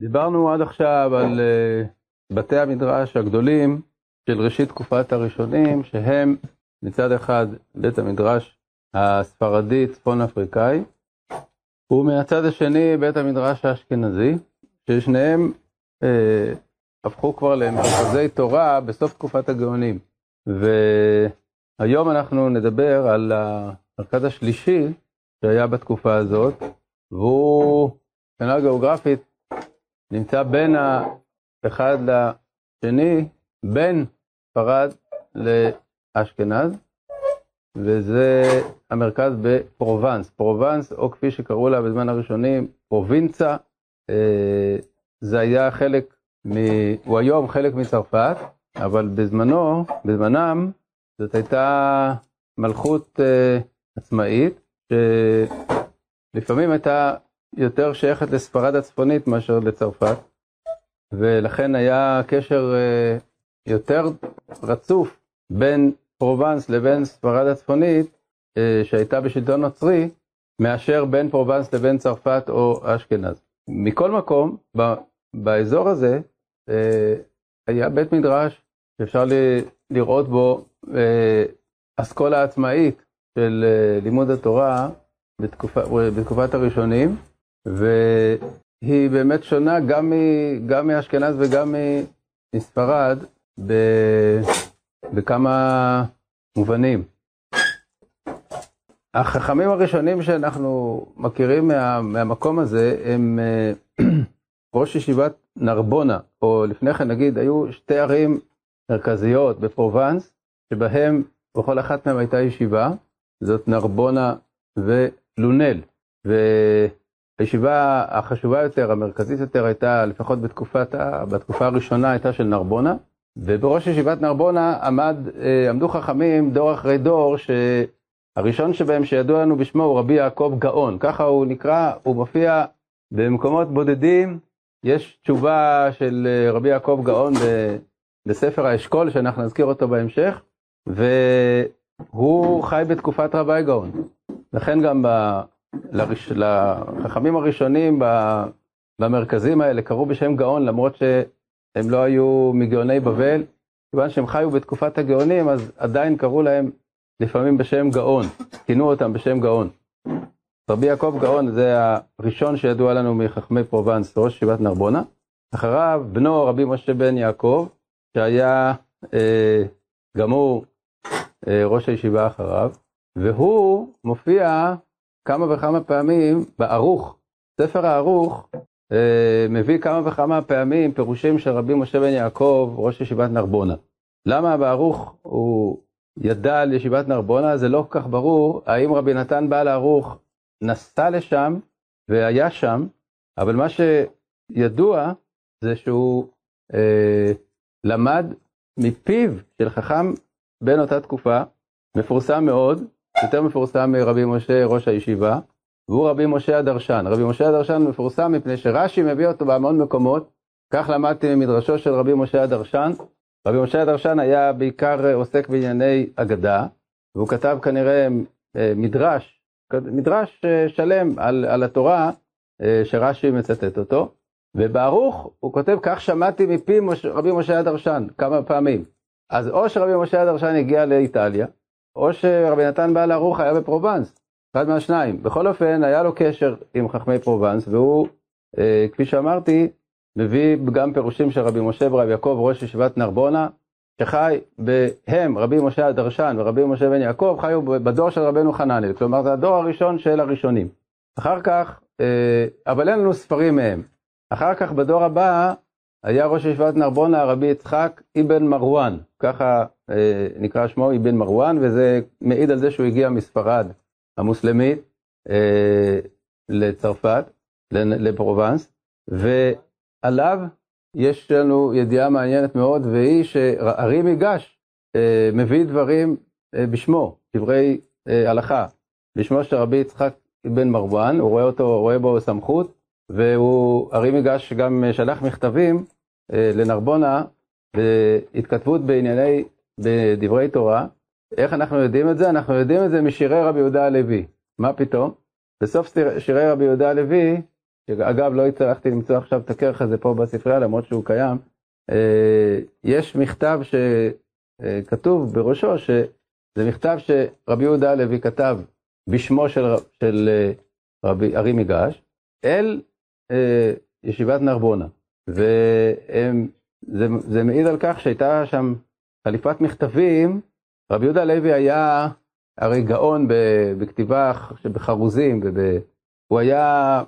דיברנו עד עכשיו על uh, בתי המדרש הגדולים של ראשית תקופת הראשונים, שהם מצד אחד בית המדרש הספרדי צפון אפריקאי, ומהצד השני בית המדרש האשכנזי, ששניהם uh, הפכו כבר למרכזי תורה בסוף תקופת הגאונים. והיום אנחנו נדבר על המרכז השלישי שהיה בתקופה הזאת, והוא מבחינה גיאוגרפית נמצא בין האחד לשני, בין ספרד לאשכנז, וזה המרכז בפרובנס. פרובנס, או כפי שקראו לה בזמן הראשונים, פרובינצה, אה, זה היה חלק, מ... הוא היום חלק מצרפת, אבל בזמנו, בזמנם, זאת הייתה מלכות אה, עצמאית, שלפעמים הייתה יותר שייכת לספרד הצפונית מאשר לצרפת, ולכן היה קשר אה, יותר רצוף בין פרובנס לבין ספרד הצפונית, אה, שהייתה בשלטון נוצרי, מאשר בין פרובנס לבין צרפת או אשכנז. מכל מקום, באזור הזה אה, היה בית מדרש שאפשר לראות בו אסכולה עצמאית של לימוד התורה בתקופה, בתקופת הראשונים, והיא באמת שונה גם, מ, גם מאשכנז וגם מספרד ב, בכמה מובנים. החכמים הראשונים שאנחנו מכירים מה, מהמקום הזה הם אה, ראש ישיבת נרבונה, או לפני כן נגיד, היו שתי ערים מרכזיות בפרובנס, שבהם בכל אחת מהן הייתה ישיבה, זאת נרבונה ולונל. הישיבה החשובה יותר, המרכזית יותר, הייתה, לפחות בתקופת, בתקופה הראשונה, הייתה של נרבונה, ובראש ישיבת נרבונה עמד, אה, עמדו חכמים דור אחרי דור, שהראשון שבהם שידוע לנו בשמו הוא רבי יעקב גאון, ככה הוא נקרא, הוא מופיע במקומות בודדים, יש תשובה של אה, רבי יעקב גאון בספר האשכול, שאנחנו נזכיר אותו בהמשך, והוא חי בתקופת רבי גאון. לכן גם לראש, לחכמים הראשונים במרכזים האלה קראו בשם גאון, למרות שהם לא היו מגאוני בבל. כיוון שהם חיו בתקופת הגאונים, אז עדיין קראו להם לפעמים בשם גאון, כינו אותם בשם גאון. רבי יעקב גאון זה הראשון שידוע לנו מחכמי פרובנס, ראש ישיבת נרבונה. אחריו בנו רבי משה בן יעקב, שהיה אה, גם הוא אה, ראש הישיבה אחריו, והוא מופיע כמה וכמה פעמים בערוך, ספר הערוך אה, מביא כמה וכמה פעמים פירושים של רבי משה בן יעקב, ראש ישיבת נרבונה. למה בערוך הוא ידע על ישיבת נרבונה? זה לא כל כך ברור, האם רבי נתן בעל הערוך נסע לשם והיה שם, אבל מה שידוע זה שהוא אה, למד מפיו של חכם בן אותה תקופה, מפורסם מאוד, יותר מפורסם מרבי משה ראש הישיבה, והוא רבי משה הדרשן. רבי משה הדרשן מפורסם מפני שרש"י מביא אותו בהמון מקומות, כך למדתי ממדרשו של רבי משה הדרשן. רבי משה הדרשן היה בעיקר עוסק בענייני אגדה, והוא כתב כנראה אה, מדרש, מדרש אה, שלם על, על התורה אה, שרש"י מצטט אותו, וברוך הוא כותב כך שמעתי מפי מש, רבי משה הדרשן כמה פעמים. אז או שרבי משה הדרשן הגיע לאיטליה, או שרבי נתן בעל הערוך היה בפרובנס, אחד מהשניים. בכל אופן, היה לו קשר עם חכמי פרובנס, והוא, אה, כפי שאמרתי, מביא גם פירושים של רבי משה ורבי יעקב, ראש ישיבת נרבונה, שחי בהם, רבי משה הדרשן ורבי משה בן יעקב, חיו בדור של רבנו חננאל, כלומר זה הדור הראשון של הראשונים. אחר כך, אה, אבל אין לנו ספרים מהם. אחר כך, בדור הבא, היה ראש ישיבת נרבונה רבי יצחק אבן מרואן, ככה נקרא שמו אבן מרואן, וזה מעיד על זה שהוא הגיע מספרד המוסלמית אה, לצרפת, לפרובנס, ועליו יש לנו ידיעה מעניינת מאוד, והיא שהרי מיגש אה, מביא דברים אה, בשמו, דברי אה, הלכה, בשמו של רבי יצחק אבן מרואן, הוא רואה אותו, רואה בו סמכות, והוא, הרי מיגש גם שלח מכתבים אה, לנרבונה בהתכתבות בענייני, בדברי תורה. איך אנחנו יודעים את זה? אנחנו יודעים את זה משירי רבי יהודה הלוי. מה פתאום? בסוף שירי רבי יהודה הלוי שאגב לא הצלחתי למצוא עכשיו את הכרך הזה פה בספרייה למרות שהוא קיים, יש מכתב שכתוב בראשו שזה מכתב שרבי יהודה הלוי כתב בשמו של, של רבי ארי מיגש אל ישיבת נרבונה. וזה מעיד על כך שהייתה שם חליפת מכתבים, רבי יהודה הלוי היה הרי גאון בכתיבה בחרוזים, הוא היה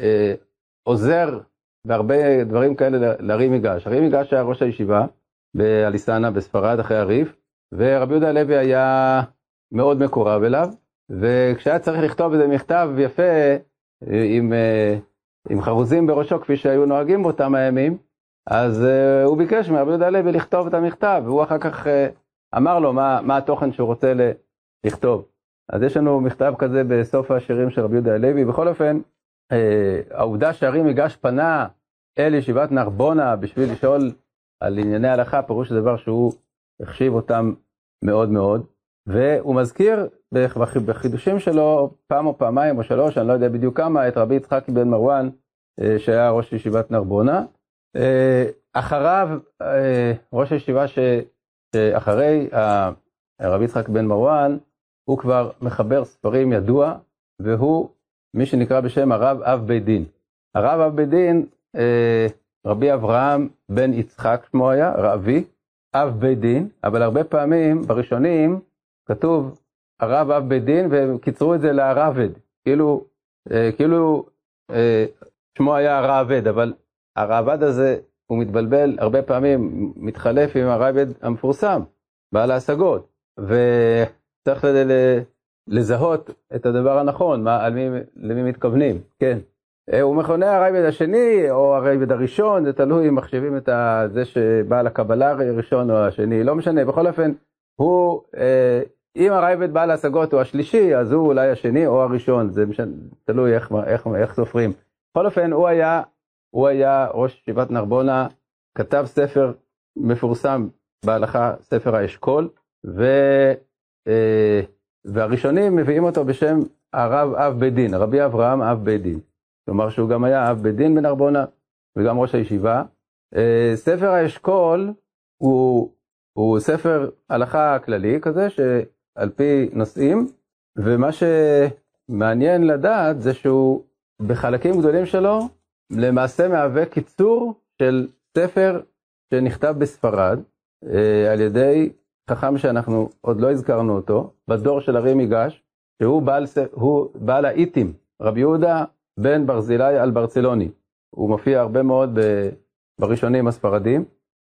אה, עוזר בהרבה דברים כאלה לארי מיגש. ארי מיגש היה ראש הישיבה באליסנה בספרד אחרי הריף, ורבי יהודה הלוי היה מאוד מקורב אליו, וכשהיה צריך לכתוב איזה מכתב יפה עם, אה, עם חרוזים בראשו, כפי שהיו נוהגים באותם הימים, אז uh, הוא ביקש מרבי יהודה הלוי לכתוב את המכתב, והוא אחר כך uh, אמר לו מה, מה התוכן שהוא רוצה לכתוב. אז יש לנו מכתב כזה בסוף השירים של רבי יהודה הלוי. בכל אופן, uh, העובדה שהרי מיגש פנה אל ישיבת נרבונה בשביל לשאול על ענייני הלכה, פירוש דבר שהוא החשיב אותם מאוד מאוד. והוא מזכיר בחידושים שלו פעם או פעמיים או שלוש, אני לא יודע בדיוק כמה, את רבי יצחקי בן מרואן, שהיה ראש ישיבת נרבונה. אה, אחריו, אה, ראש הישיבה שאחרי הרב יצחק בן מרואן, הוא כבר מחבר ספרים ידוע, והוא מי שנקרא בשם הרב אב בית דין. הרב אב בית דין, אה, רבי אברהם בן יצחק שמו היה, רבי, אב בית דין, אבל הרבה פעמים בראשונים כתוב הרב אב בית דין וקיצרו את זה לערבד, כאילו, כאילו שמו היה הרעבד, אבל הרעבד הזה, הוא מתבלבל, הרבה פעמים מתחלף עם הרעבד המפורסם, בעל ההשגות, וצריך לזהות את הדבר הנכון, מה, על מי, למי מתכוונים, כן. אה, הוא מכונה הרייבד השני או הרייבד הראשון, זה תלוי אם מחשיבים את זה שבעל הקבלה הראשון או השני, לא משנה, בכל אופן, הוא, אה, אם הרייבד בעל ההשגות הוא השלישי, אז הוא אולי השני או הראשון, זה משנה, תלוי איך, איך, איך סופרים. בכל אופן, הוא היה הוא היה ראש ישיבת נרבונה, כתב ספר מפורסם בהלכה, ספר האשכול, ו, אה, והראשונים מביאים אותו בשם הרב אב בית דין, רבי אברהם אב בית דין. כלומר שהוא גם היה אב בית דין בנרבונה וגם ראש הישיבה. אה, ספר האשכול הוא, הוא ספר הלכה כללי כזה שעל פי נושאים, ומה שמעניין לדעת זה שהוא בחלקים גדולים שלו למעשה מהווה קיצור של ספר שנכתב בספרד אה, על ידי חכם שאנחנו עוד לא הזכרנו אותו, בדור של הרי מיגש, שהוא בעל, הוא בעל האיטים, רבי יהודה בן ברזילי על ברצלוני. הוא מופיע הרבה מאוד בראשונים הספרדים.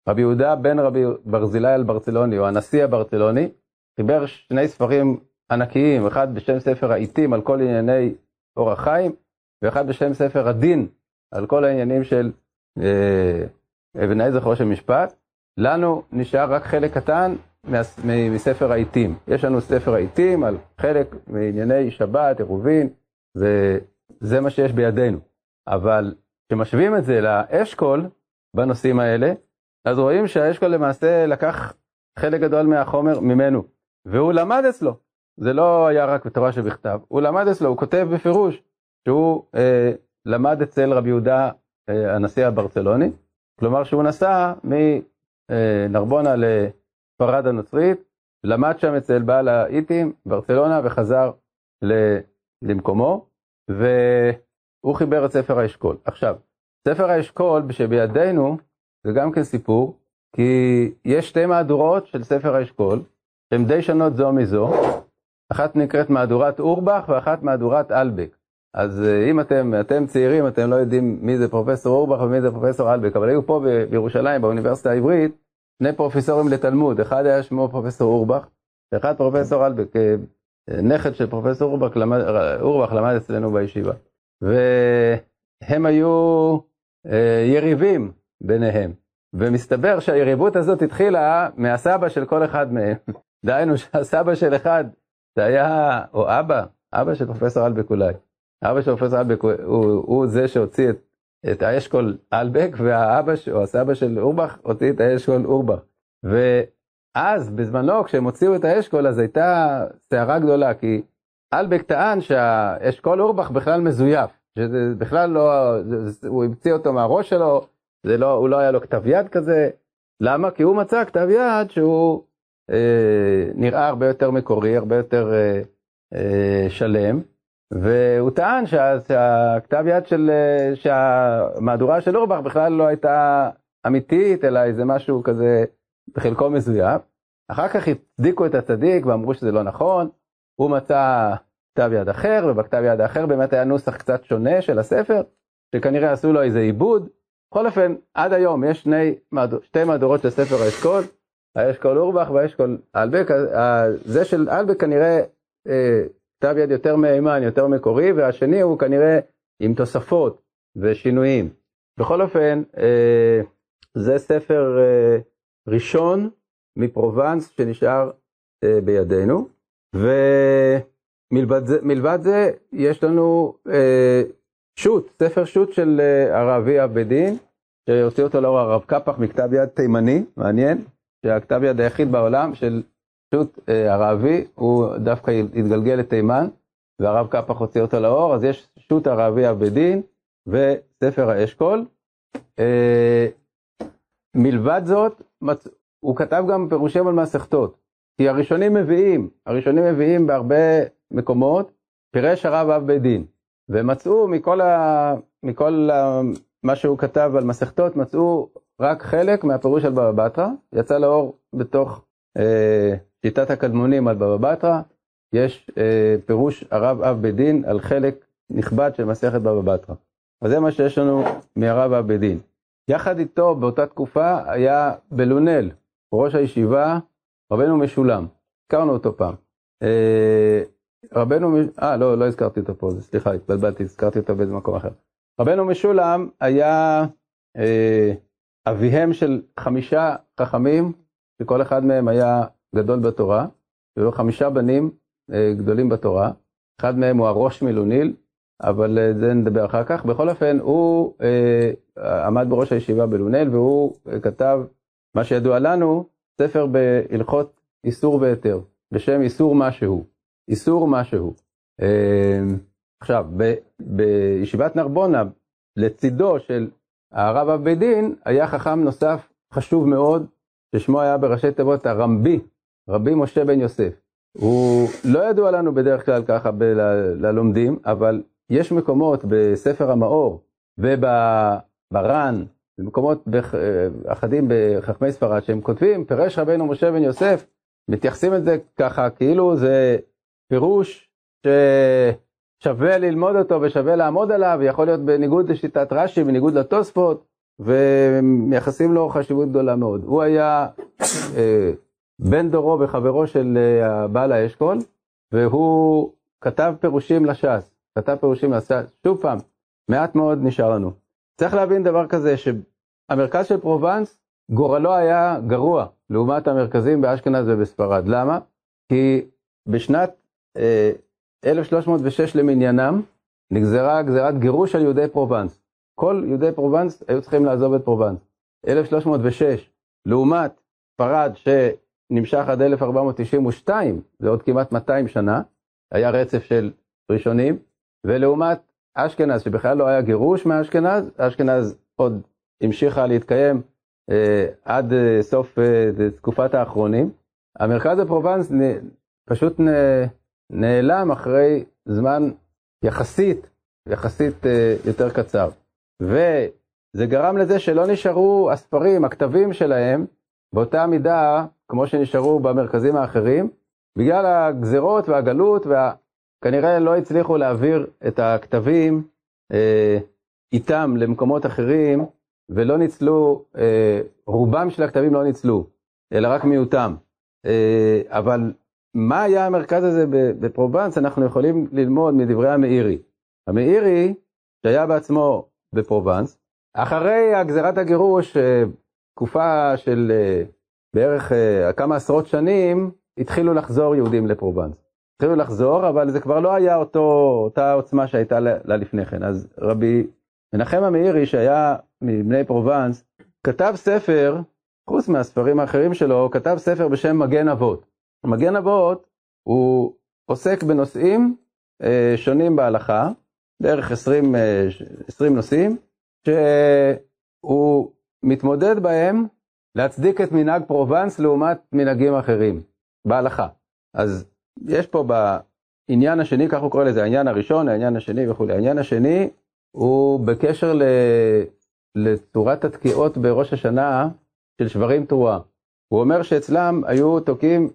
רבי יהודה בן רבי ברזילי על ברצלוני, או הנשיא הברצלוני, חיבר שני ספרים ענקיים, אחד בשם ספר העיתים על כל ענייני אורח חיים, ואחד בשם ספר הדין על כל העניינים של אה, אבני זכרו של משפט. לנו נשאר רק חלק קטן מספר העיתים. יש לנו ספר העיתים על חלק מענייני שבת, עירובין, וזה מה שיש בידינו. אבל כשמשווים את זה לאשכול בנושאים האלה, אז רואים שהאשכול למעשה לקח חלק גדול מהחומר ממנו, והוא למד אצלו. זה לא היה רק בתורה שבכתב, הוא למד אצלו, הוא כותב בפירוש שהוא אה, למד אצל רבי יהודה אה, הנשיא הברצלוני, כלומר שהוא נסע מנרבונה לספרד הנוצרית, למד שם אצל בעל האיטים, ברצלונה, וחזר למקומו, והוא חיבר את ספר האשכול. עכשיו, ספר האשכול שבידינו זה גם כן סיפור, כי יש שתי מהדורות של ספר האשכול, שהן די שונות זו מזו, אחת נקראת מהדורת אורבך ואחת מהדורת אלבק. אז אה, אם אתם, אתם צעירים, אתם לא יודעים מי זה פרופסור אורבך ומי זה פרופסור אלבק, אבל היו פה בירושלים, באוניברסיטה העברית, שני פרופסורים לתלמוד, אחד היה שמו פרופסור אורבך, ואחד פרופסור אלבק, אה, נכד של פרופסור אורבך למד, אורבך למד אצלנו בישיבה. והם היו אה, יריבים ביניהם, ומסתבר שהיריבות הזאת התחילה מהסבא של כל אחד מהם. דהיינו שהסבא של אחד, זה היה, או אבא, אבא של פרופסור אלבק אולי. אבא של פרופסור אלבק הוא, הוא, הוא זה שהוציא את, את האשכול אלבק, והאבא או הסבא של אורבך הוציא את האשכול אורבך. ואז בזמנו כשהם הוציאו את האשכול אז הייתה סערה גדולה, כי אלבק טען שהאשכול אורבך בכלל מזויף. שזה בכלל לא, הוא המציא אותו מהראש שלו, זה לא, הוא לא היה לו כתב יד כזה. למה? כי הוא מצא כתב יד שהוא אה, נראה הרבה יותר מקורי, הרבה יותר אה, אה, שלם, והוא טען שה, שהכתב יד של, אה, שהמהדורה של אורבך בכלל לא הייתה אמיתית, אלא איזה משהו כזה בחלקו מזויף. אחר כך הצדיקו את הצדיק ואמרו שזה לא נכון, הוא מצא כתב יד אחר, ובכתב יד האחר באמת היה נוסח קצת שונה של הספר, שכנראה עשו לו איזה עיבוד. בכל אופן, עד היום יש שני, שתי מהדורות של ספר האשכול, האשכול אורבך והאשכול אלבק, זה של אלבק כנראה אה, כתב יד יותר מהימן, יותר מקורי, והשני הוא כנראה עם תוספות ושינויים. בכל אופן, אה, זה ספר אה, ראשון מפרובנס שנשאר אה, בידינו, ומלבד זה, זה יש לנו שו"ת, ספר שו"ת של הרבי עבדין, שהוציא אותו לאור הרב קפח מכתב יד תימני, מעניין, שהכתב יד היחיד בעולם של שו"ת אה, הרבי, הוא דווקא התגלגל לתימן, והרב קפח הוציא אותו לאור, אז יש שו"ת הרבי עבדין וספר האשכול. אה, מלבד זאת, הוא כתב גם פירושים על מסכתות. כי הראשונים מביאים, הראשונים מביאים בהרבה מקומות, פירש הרב אב בית דין. ומצאו מכל, ה, מכל ה, מה שהוא כתב על מסכתות, מצאו רק חלק מהפירוש על בבא בתרא, יצא לאור בתוך אה, שיטת הקדמונים על בבא בתרא, יש אה, פירוש הרב אב בית דין על חלק נכבד של מסכת בבא בתרא. אז זה מה שיש לנו מהרב אב בית דין. יחד איתו באותה תקופה היה בלונל, ראש הישיבה, רבנו משולם, הזכרנו אותו פעם. אה, רבנו, אה לא, לא הזכרתי אותו פה, סליחה, התבלבלתי, הזכרתי אותו באיזה מקום אחר. רבנו משולם היה אה, אביהם של חמישה חכמים, שכל אחד מהם היה גדול בתורה, היו חמישה בנים אה, גדולים בתורה, אחד מהם הוא הראש מלוניל, אבל אה, זה נדבר אחר כך. בכל אופן, הוא אה, עמד בראש הישיבה בלונל, והוא אה, כתב, מה שידוע לנו, ספר בהלכות איסור והיתר, בשם איסור משהו. איסור משהו. אה, עכשיו, ב, בישיבת נרבונה, לצידו של הרב אב בית דין, היה חכם נוסף חשוב מאוד, ששמו היה בראשי תיבות הרמבי, רבי משה בן יוסף. הוא לא ידוע לנו בדרך כלל ככה ללומדים, אבל יש מקומות בספר המאור ובר"ן, במקומות אחדים בחכמי ספרד, שהם כותבים, פירש רבנו משה בן יוסף, מתייחסים את זה ככה, כאילו זה פירוש ששווה ללמוד אותו ושווה לעמוד עליו, יכול להיות בניגוד לשיטת רש"י, בניגוד לתוספות, ומייחסים לו חשיבות גדולה מאוד. הוא היה אה, בן דורו וחברו של אה, בעל האשכול, והוא כתב פירושים לש"ס. כתב פירושים לש"ס. שוב פעם, מעט מאוד נשאר לנו. צריך להבין דבר כזה, שהמרכז של פרובנס, גורלו היה גרוע לעומת המרכזים באשכנז ובספרד. למה? כי בשנת אה, 1306 למניינם, נגזרה גזירת גירוש על יהודי פרובנס. כל יהודי פרובנס היו צריכים לעזוב את פרובנס. 1306, לעומת ספרד שנמשך עד 1492, זה עוד כמעט 200 שנה, היה רצף של ראשונים, ולעומת אשכנז, שבכלל לא היה גירוש מאשכנז, אשכנז עוד המשיכה להתקיים אה, עד אה, סוף אה, תקופת האחרונים. המרכז הפרובנס נ, פשוט נ, נעלם אחרי זמן יחסית, יחסית אה, יותר קצר. וזה גרם לזה שלא נשארו הספרים, הכתבים שלהם, באותה מידה כמו שנשארו במרכזים האחרים, בגלל הגזרות והגלות וה... כנראה לא הצליחו להעביר את הכתבים אה, איתם למקומות אחרים, ולא ניצלו, אה, רובם של הכתבים לא ניצלו, אלא רק מיעוטם. אה, אבל מה היה המרכז הזה בפרובנס, אנחנו יכולים ללמוד מדברי המאירי. המאירי, שהיה בעצמו בפרובנס, אחרי הגזירת הגירוש, אה, תקופה של אה, בערך אה, כמה עשרות שנים, התחילו לחזור יהודים לפרובנס. התחילו לחזור, אבל זה כבר לא היה אותו, אותה עוצמה שהייתה לה לפני כן. אז רבי מנחם המאירי, שהיה מבני פרובנס, כתב ספר, חוץ מהספרים האחרים שלו, כתב ספר בשם מגן אבות. מגן אבות הוא עוסק בנושאים אה, שונים בהלכה, בערך 20, 20 נושאים, שהוא מתמודד בהם להצדיק את מנהג פרובנס לעומת מנהגים אחרים, בהלכה. אז יש פה בעניין השני, כך הוא קורא לזה, העניין הראשון, העניין השני וכולי. העניין השני הוא בקשר ל... לצורת התקיעות בראש השנה של שברים תרועה. הוא אומר שאצלם היו תוקעים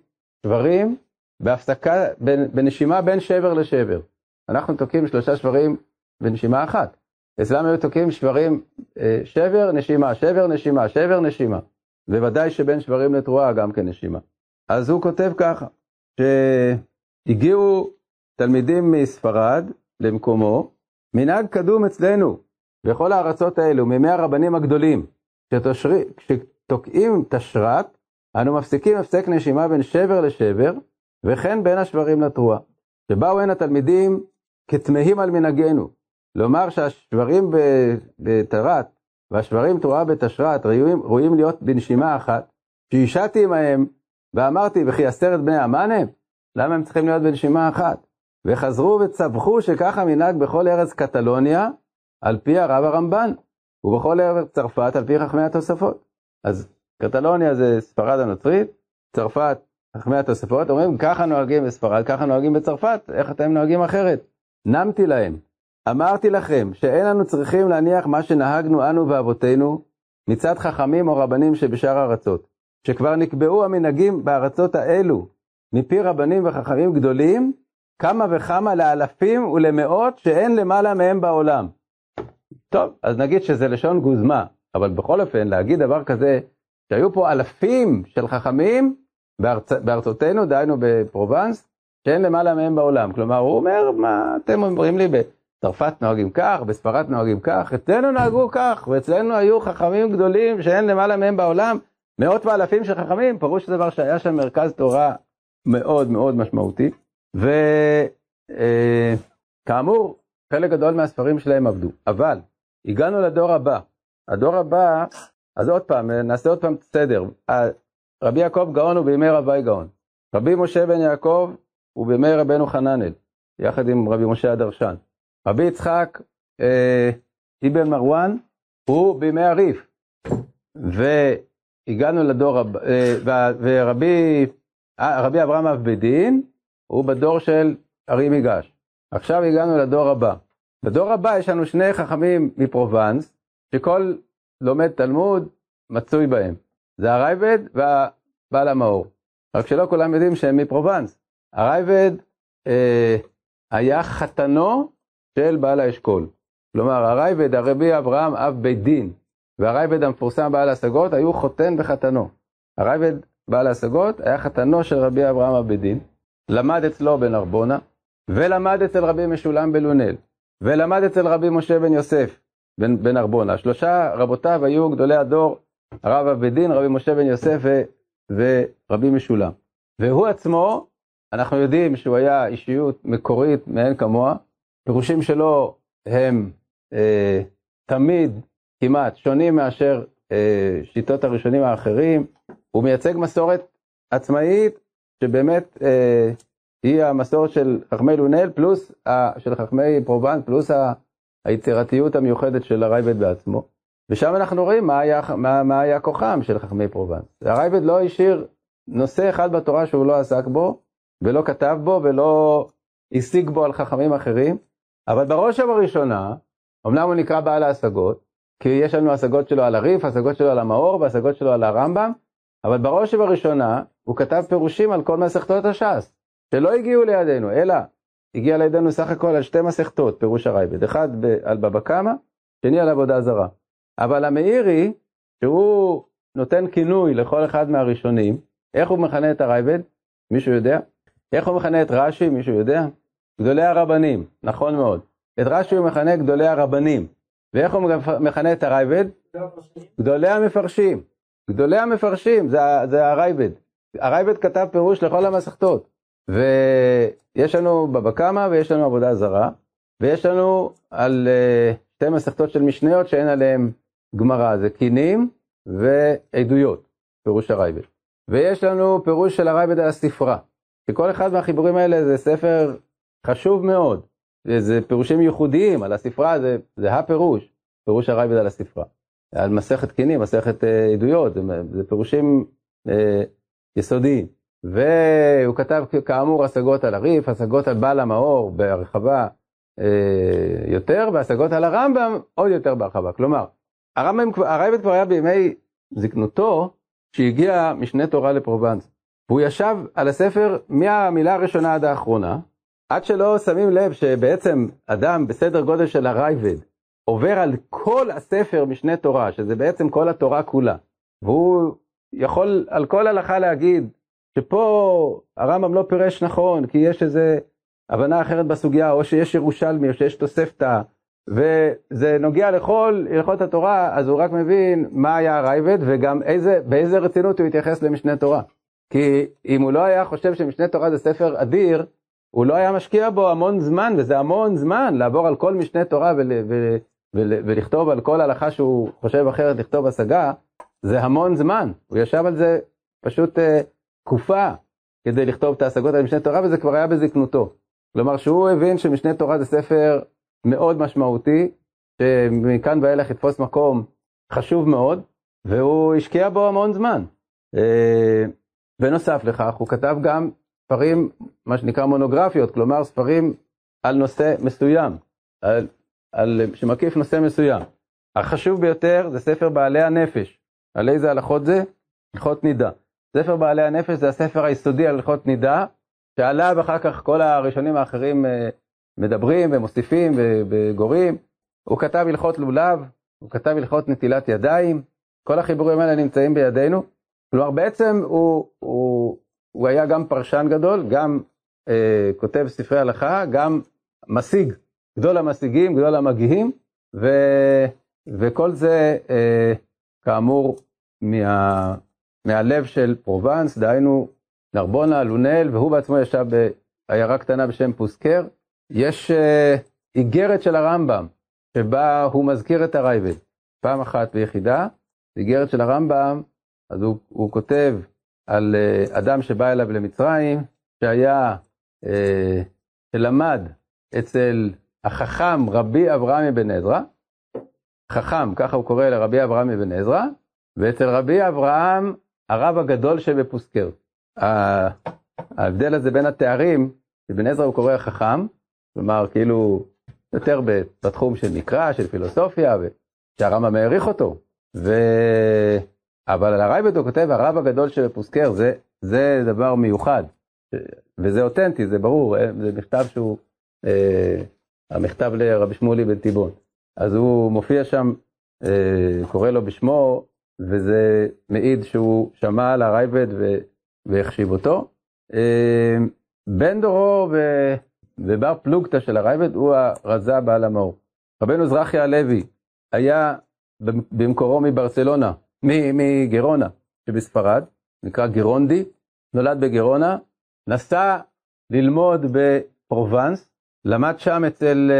שברים בהפסקה, בנשימה בין שבר לשבר. אנחנו תוקעים שלושה שברים בנשימה אחת. אצלם היו תוקעים שברים, אה, שבר, נשימה, שבר, נשימה, שבר, נשימה. בוודאי שבין שברים לתרועה גם כן נשימה. אז הוא כותב ככה, שהגיעו תלמידים מספרד למקומו, מנהג קדום אצלנו בכל הארצות האלו, מימי הרבנים הגדולים, כשתוקעים תשרת, אנו מפסיקים הפסק נשימה בין שבר לשבר, וכן בין השברים לתרועה. שבאו הנה התלמידים כתמהים על מנהגנו, לומר שהשברים בתרת והשברים תרועה בתשרת ראויים, ראויים להיות בנשימה אחת, שהשעתי עמהם ואמרתי וכי את בני המן הם? למה הם צריכים להיות בנשימה אחת? וחזרו וצווחו שככה מנהג בכל ארץ קטלוניה על פי הרב הרמב"ן, ובכל ארץ צרפת על פי חכמי התוספות. אז קטלוניה זה ספרד הנוצרית, צרפת חכמי התוספות, אומרים ככה נוהגים בספרד, ככה נוהגים בצרפת, איך אתם נוהגים אחרת? נמתי להם. אמרתי לכם שאין לנו צריכים להניח מה שנהגנו אנו ואבותינו מצד חכמים או רבנים שבשאר הארצות, שכבר נקבעו המנהגים בארצות האלו מפי רבנים וחכמים גדולים, כמה וכמה לאלפים ולמאות שאין למעלה מהם בעולם. טוב, אז נגיד שזה לשון גוזמה, אבל בכל אופן, להגיד דבר כזה, שהיו פה אלפים של חכמים בארצ... בארצותינו, דהיינו בפרובנס, שאין למעלה מהם בעולם. כלומר, הוא אומר, מה אתם אומרים לי, בצרפת נוהגים כך, בספרד נוהגים כך, אצלנו נהגו כך, ואצלנו היו חכמים גדולים שאין למעלה מהם בעולם, מאות ואלפים של חכמים, פירוש דבר שהיה שם מרכז תורה מאוד מאוד משמעותי. וכאמור, אה, חלק גדול מהספרים שלהם עבדו. אבל הגענו לדור הבא. הדור הבא, אז עוד פעם, נעשה עוד פעם סדר. רבי יעקב גאון הוא בימי רבי גאון. רבי משה בן יעקב הוא בימי רבנו חננאל, יחד עם רבי משה הדרשן. רבי יצחק אה, אבן מרואן הוא בימי הריף. והגענו לדור אה, ורבי אה, רבי אברהם אב בדין הוא בדור של ארי מיגש. עכשיו הגענו לדור הבא. בדור הבא יש לנו שני חכמים מפרובנס, שכל לומד תלמוד מצוי בהם. זה הרייבד והבעל המאור. רק שלא כולם יודעים שהם מפרובנס. הרייבד אה, היה חתנו של בעל האשכול. כלומר, הרייבד, הרבי אברהם אב בית דין, והרייבד המפורסם בעל ההשגות היו חותן וחתנו. הרייבד בעל ההשגות היה חתנו של רבי אברהם אב בית דין, למד אצלו בנרבונה, ולמד אצל רבי משולם בלונל, ולמד אצל רבי משה בן יוסף ארבונה. שלושה רבותיו היו גדולי הדור, הרב אבי דין, רבי משה בן יוסף ו, ורבי משולם. והוא עצמו, אנחנו יודעים שהוא היה אישיות מקורית מאין כמוה, פירושים שלו הם אה, תמיד כמעט שונים מאשר אה, שיטות הראשונים האחרים. הוא מייצג מסורת עצמאית שבאמת אה, היא המסורת של חכמי לונל פלוס, ה, של חכמי פרובנס פלוס ה, היצירתיות המיוחדת של הראב"ד בעצמו. ושם אנחנו רואים מה היה, מה, מה היה כוחם של חכמי פרובנס. הראב"ד לא השאיר נושא אחד בתורה שהוא לא עסק בו, ולא כתב בו, ולא השיג בו על חכמים אחרים, אבל בראש ובראשונה, אמנם הוא נקרא בעל ההשגות, כי יש לנו השגות שלו על הריף, השגות שלו על המאור והשגות שלו על הרמב"ם, אבל בראש ובראשונה הוא כתב פירושים על כל מסכתות הש"ס. שלא הגיעו לידינו, אלא הגיע לידינו סך הכל על שתי מסכתות, פירוש הרייבד, אחד על בבא קמא, שני על עבודה זרה. אבל המאירי, שהוא נותן כינוי לכל אחד מהראשונים, איך הוא מכנה את הרייבד? מישהו יודע? איך הוא מכנה את רש"י? מישהו יודע? גדולי הרבנים, נכון מאוד. את רש"י הוא מכנה גדולי הרבנים. ואיך הוא מכנה את הרייבד? גדולי המפרשים. גדולי המפרשים, זה, זה הרייבד. הרייבד כתב פירוש לכל המסכתות. ויש לנו בבא קמא ויש לנו עבודה זרה, ויש לנו על uh, שתי מסכתות של משניות שאין עליהן גמרא, זה קינים ועדויות, פירוש הרייבד. ויש לנו פירוש של הרייבד על הספרה, שכל אחד מהחיבורים האלה זה ספר חשוב מאוד, זה פירושים ייחודיים על הספרה, זה, זה הפירוש, פירוש הרייבד על הספרה. על מסכת קינים, מסכת אה, עדויות, זה, זה פירושים אה, יסודיים. והוא כתב כאמור השגות על הריף, השגות על בעל המאור בהרחבה אה, יותר, והשגות על הרמב"ם עוד יותר בהרחבה. כלומר, הרמב"ם, הרייבד כבר היה בימי זקנותו, שהגיע משנה תורה לפרובנס. והוא ישב על הספר מהמילה הראשונה עד האחרונה, עד שלא שמים לב שבעצם אדם בסדר גודל של הרייבד עובר על כל הספר משנה תורה, שזה בעצם כל התורה כולה, והוא יכול על כל הלכה להגיד שפה הרמב"ם לא פירש נכון, כי יש איזה הבנה אחרת בסוגיה, או שיש ירושלמי, או שיש תוספתא, וזה נוגע לכל הלכות התורה, אז הוא רק מבין מה היה הרייבד, וגם איזה, באיזה רצינות הוא התייחס למשנה תורה. כי אם הוא לא היה חושב שמשנה תורה זה ספר אדיר, הוא לא היה משקיע בו המון זמן, וזה המון זמן לעבור על כל משנה תורה ול, ול, ול, ולכתוב על כל הלכה שהוא חושב אחרת לכתוב השגה, זה המון זמן. הוא ישב על זה פשוט uh, תקופה כדי לכתוב את ההשגות על משנה תורה, וזה כבר היה בזקנותו. כלומר שהוא הבין שמשנה תורה זה ספר מאוד משמעותי, שמכאן ואילך יתפוס מקום חשוב מאוד, והוא השקיע בו המון זמן. אה, בנוסף לכך, הוא כתב גם ספרים, מה שנקרא מונוגרפיות, כלומר ספרים על נושא מסוים, על, על, שמקיף נושא מסוים. החשוב ביותר זה ספר בעלי הנפש. על איזה הלכות זה? הלכות נידה. ספר בעלי הנפש זה הספר היסודי על הלכות נידה, שעליו אחר כך כל הראשונים האחרים אה, מדברים ומוסיפים וגורים. הוא כתב הלכות לולב, הוא כתב הלכות נטילת ידיים, כל החיבורים האלה נמצאים בידינו. כלומר בעצם הוא, הוא, הוא היה גם פרשן גדול, גם אה, כותב ספרי הלכה, גם משיג, גדול המשיגים, גדול המגיהים, ו, וכל זה אה, כאמור מה, מהלב של פרובנס, דהיינו נרבונה, לונל, והוא בעצמו ישב בעיירה קטנה בשם פוסקר. יש אה, איגרת של הרמב"ם, שבה הוא מזכיר את הרייבד, פעם אחת ויחידה, איגרת של הרמב"ם, אז הוא, הוא כותב על uh, אדם שבא אליו למצרים, שהיה, uh, שלמד אצל החכם רבי אברהם אבן עזרא, חכם, ככה הוא קורא לרבי אברהם אבן עזרא, ואצל רבי אברהם הרב הגדול שבפוסקר. ההבדל הזה בין התארים, אבן עזרא הוא קורא חכם, כלומר כאילו יותר בתחום של מקרא, של פילוסופיה, שהרמב"ם העריך אותו. ו... אבל על הרייבד הוא כותב, הרב הגדול שבפוסקר, זה, זה דבר מיוחד, וזה אותנטי, זה ברור, זה מכתב שהוא, אה, המכתב לרבי שמולי בן תיבון. אז הוא מופיע שם, אה, קורא לו בשמו, וזה מעיד שהוא שמע על הרייבד והחשיב אותו. אה, בן דורו ו... ובר פלוגתא של הרייבד הוא הרזה בעל המאור. רבנו זרחיה הלוי היה במקורו מברצלונה, מגרונה שבספרד, נקרא גרונדי, נולד בגרונה, נסע ללמוד בפרובנס, למד שם אצל,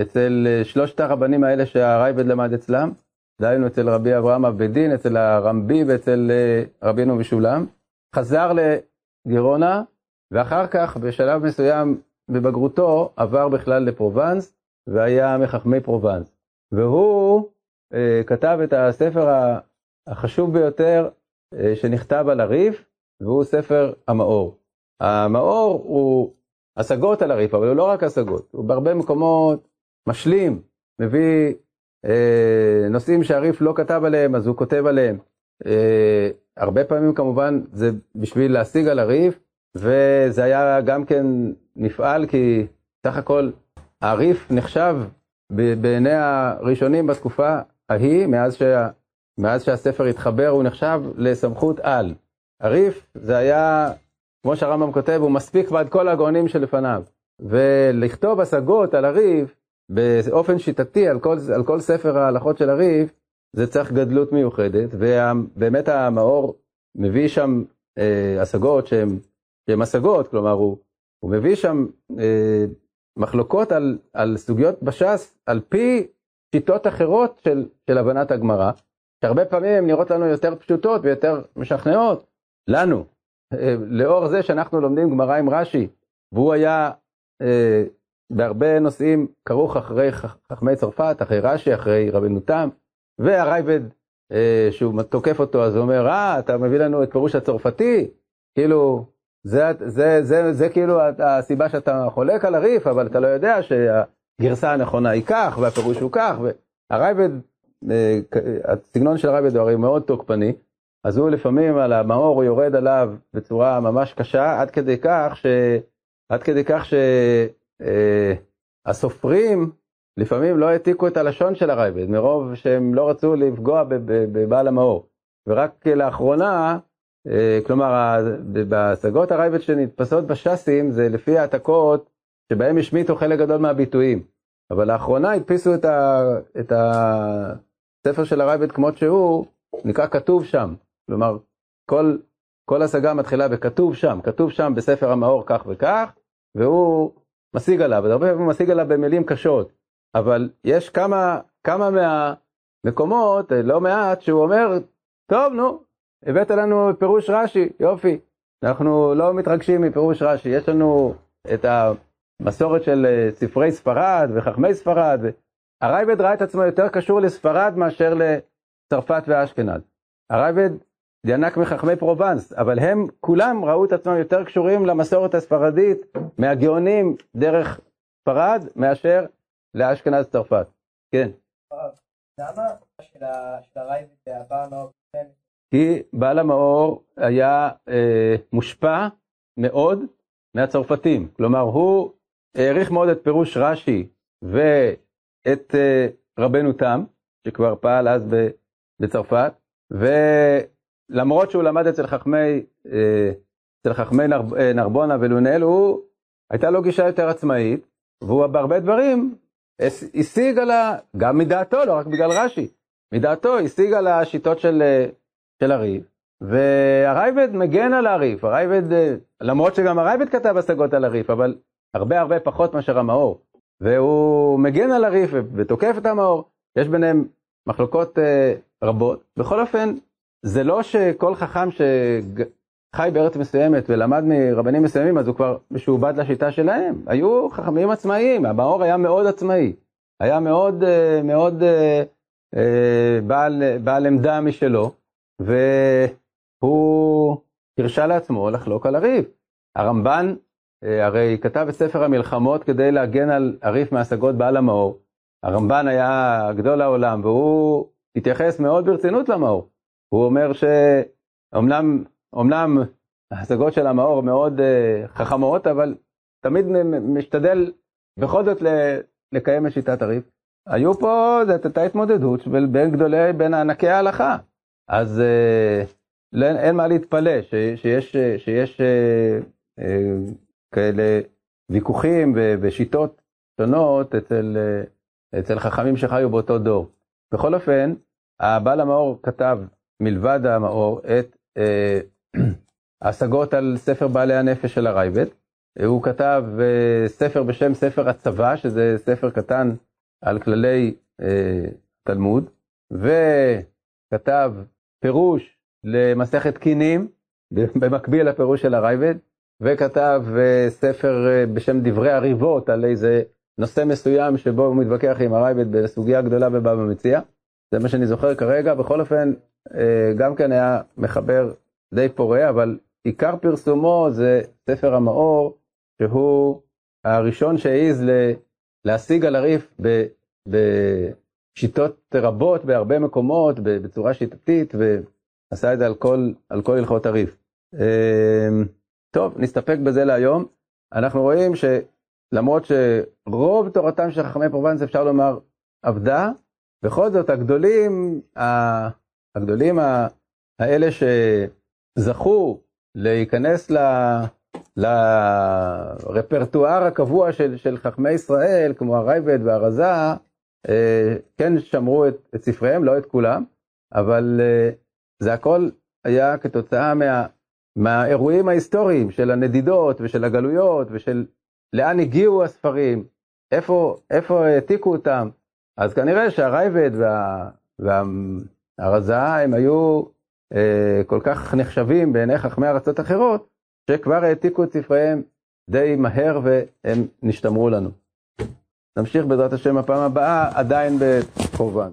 אצל שלושת הרבנים האלה שהרייבד למד אצלם, דהיינו אצל רבי אברהם אבדין, אצל הרמבי ואצל רבינו משולם, חזר לגרונה, ואחר כך בשלב מסוים בבגרותו עבר בכלל לפרובנס, והיה מחכמי פרובנס. והוא אה, כתב את הספר החשוב ביותר אה, שנכתב על הריף, והוא ספר המאור. המאור הוא השגות על הריף, אבל הוא לא רק השגות, הוא בהרבה מקומות משלים, מביא אה, נושאים שהריף לא כתב עליהם, אז הוא כותב עליהם. אה, הרבה פעמים כמובן זה בשביל להשיג על הריף, וזה היה גם כן נפעל כי סך הכל הריף נחשב בעיני הראשונים בתקופה ההיא, מאז, שה, מאז שהספר התחבר, הוא נחשב לסמכות על. הריף זה היה, כמו שהרמב"ם כותב, הוא מספיק בעד כל הגאונים שלפניו. ולכתוב השגות על הריף באופן שיטתי על כל, על כל ספר ההלכות של הריף, זה צריך גדלות מיוחדת, ובאמת המאור מביא שם אה, השגות שהן השגות, כלומר הוא, הוא מביא שם אה, מחלוקות על, על סוגיות בש"ס על פי שיטות אחרות של, של הבנת הגמרא, שהרבה פעמים הן נראות לנו יותר פשוטות ויותר משכנעות, לנו, אה, לאור זה שאנחנו לומדים גמרא עם רש"י, והוא היה אה, בהרבה נושאים כרוך אחרי חכמי צרפת, אחרי רש"י, אחרי רבנו תם, והרייבד, אה, שהוא תוקף אותו, אז הוא אומר, אה, אתה מביא לנו את פירוש הצרפתי? כאילו, זה, זה, זה, זה, זה כאילו הסיבה שאתה חולק על הריף, אבל אתה לא יודע שהגרסה הנכונה היא כך, והפירוש הוא כך, והרייבד, אה, הסגנון של הרייבד הוא הרי מאוד תוקפני, אז הוא לפעמים על המאור, הוא יורד עליו בצורה ממש קשה, עד כדי כך ש... עד כדי כך שהסופרים אה, לפעמים לא העתיקו את הלשון של הרייבד, מרוב שהם לא רצו לפגוע בבעל המאור. ורק לאחרונה, אה, כלומר, בהשגות הרייבד שנתפסות בש"סים, זה לפי העתקות שבהם השמיטו חלק גדול מהביטויים. אבל לאחרונה הדפיסו את, ה, את הספר של הרייבד כמות שהוא, נקרא כתוב שם. כלומר, כל, כל השגה מתחילה בכתוב שם, כתוב שם בספר המאור כך וכך, והוא משיג עליו, הרבה פעמים הוא משיג עליו במילים קשות, אבל יש כמה, כמה מהמקומות, לא מעט, שהוא אומר, טוב, נו, הבאת לנו פירוש רש"י, יופי, אנחנו לא מתרגשים מפירוש רש"י, יש לנו את המסורת של אה, ספרי ספרד וחכמי ספרד, הראב"ד ראה את עצמו יותר קשור לספרד מאשר לצרפת ואשכנז. הראב"ד ינק מחכמי פרובנס, אבל הם כולם ראו את עצמם יותר קשורים למסורת הספרדית מהגאונים דרך ספרד מאשר לאשכנז צרפת. כן. למה של הרייבד והבר כי בעל המאור היה אה, מושפע מאוד מהצרפתים, כלומר הוא העריך מאוד את פירוש רש"י ואת אה, רבנו תם, שכבר פעל אז בצרפת, ולמרות שהוא למד אצל חכמי, אה, אצל חכמי אה, נרבונה ולונאל, הוא, הייתה לו גישה יותר עצמאית, והוא בהרבה דברים השיג על ה... גם מדעתו, לא רק בגלל רש"י, מדעתו השיג על השיטות של, של הריב, והרייבד מגן על הריף, הרייבד, למרות שגם הרייבד כתב השגות על הריף, אבל הרבה הרבה פחות מאשר המאור, והוא מגן על הריף ותוקף את המאור, יש ביניהם מחלוקות רבות. בכל אופן, זה לא שכל חכם שחי בארץ מסוימת ולמד מרבנים מסוימים, אז הוא כבר משועבד לשיטה שלהם. היו חכמים עצמאיים, המאור היה מאוד עצמאי. היה מאוד, אה, מאוד אה, אה, בעל, בעל עמדה משלו, והוא הרשה לעצמו לחלוק על הריב. הרמב"ן הרי כתב את ספר המלחמות כדי להגן על הריף מהשגות בעל המאור. הרמב"ן היה גדול העולם, והוא התייחס מאוד ברצינות למאור. הוא אומר שאומנם אמנם ההשגות של המאור מאוד uh, חכמות, אבל תמיד משתדל בכל זאת לקיים את שיטת הריף. היו פה, זאת הייתה התמודדות בין גדולי, בין ענקי ההלכה. אז uh, אין, אין מה להתפלא שיש, שיש uh, uh, כאלה ויכוחים ושיטות שונות אצל, uh, אצל חכמים שחיו באותו דור. בכל אופן, הבעל המאור כתב, מלבד המאור, את אה, השגות על ספר בעלי הנפש של הרייבד. הוא כתב אה, ספר בשם ספר הצבא, שזה ספר קטן על כללי אה, תלמוד, וכתב פירוש למסכת קינים, במקביל לפירוש של הרייבד, וכתב אה, ספר אה, בשם דברי הריבות על איזה נושא מסוים שבו הוא מתווכח עם הרייבד בסוגיה גדולה בבבא מציע. זה מה שאני זוכר כרגע, בכל אופן, אה, גם כן היה מחבר די פורה, אבל עיקר פרסומו זה ספר המאור, שהוא הראשון שהעז להשיג על הריף בשיטות רבות בהרבה מקומות, בצורה שיטתית, ועשה את זה על כל, על כל הלכות הריף. טוב, נסתפק בזה להיום. אנחנו רואים שלמרות שרוב תורתם של חכמי פרובנס, אפשר לומר, עבדה, בכל זאת הגדולים, הגדולים האלה שזכו להיכנס ל... לרפרטואר הקבוע של, של חכמי ישראל, כמו הרייבד והרזה, אה, כן שמרו את, את ספריהם, לא את כולם, אבל אה, זה הכל היה כתוצאה מה, מהאירועים ההיסטוריים של הנדידות ושל הגלויות ושל לאן הגיעו הספרים, איפה, איפה העתיקו אותם. אז כנראה שהרייבד וה, והרזה הם היו אה, כל כך נחשבים בעיני חכמי ארצות אחרות, שכבר העתיקו את ספריהם די מהר והם נשתמרו לנו. נמשיך בעזרת השם הפעם הבאה, עדיין בחורבן.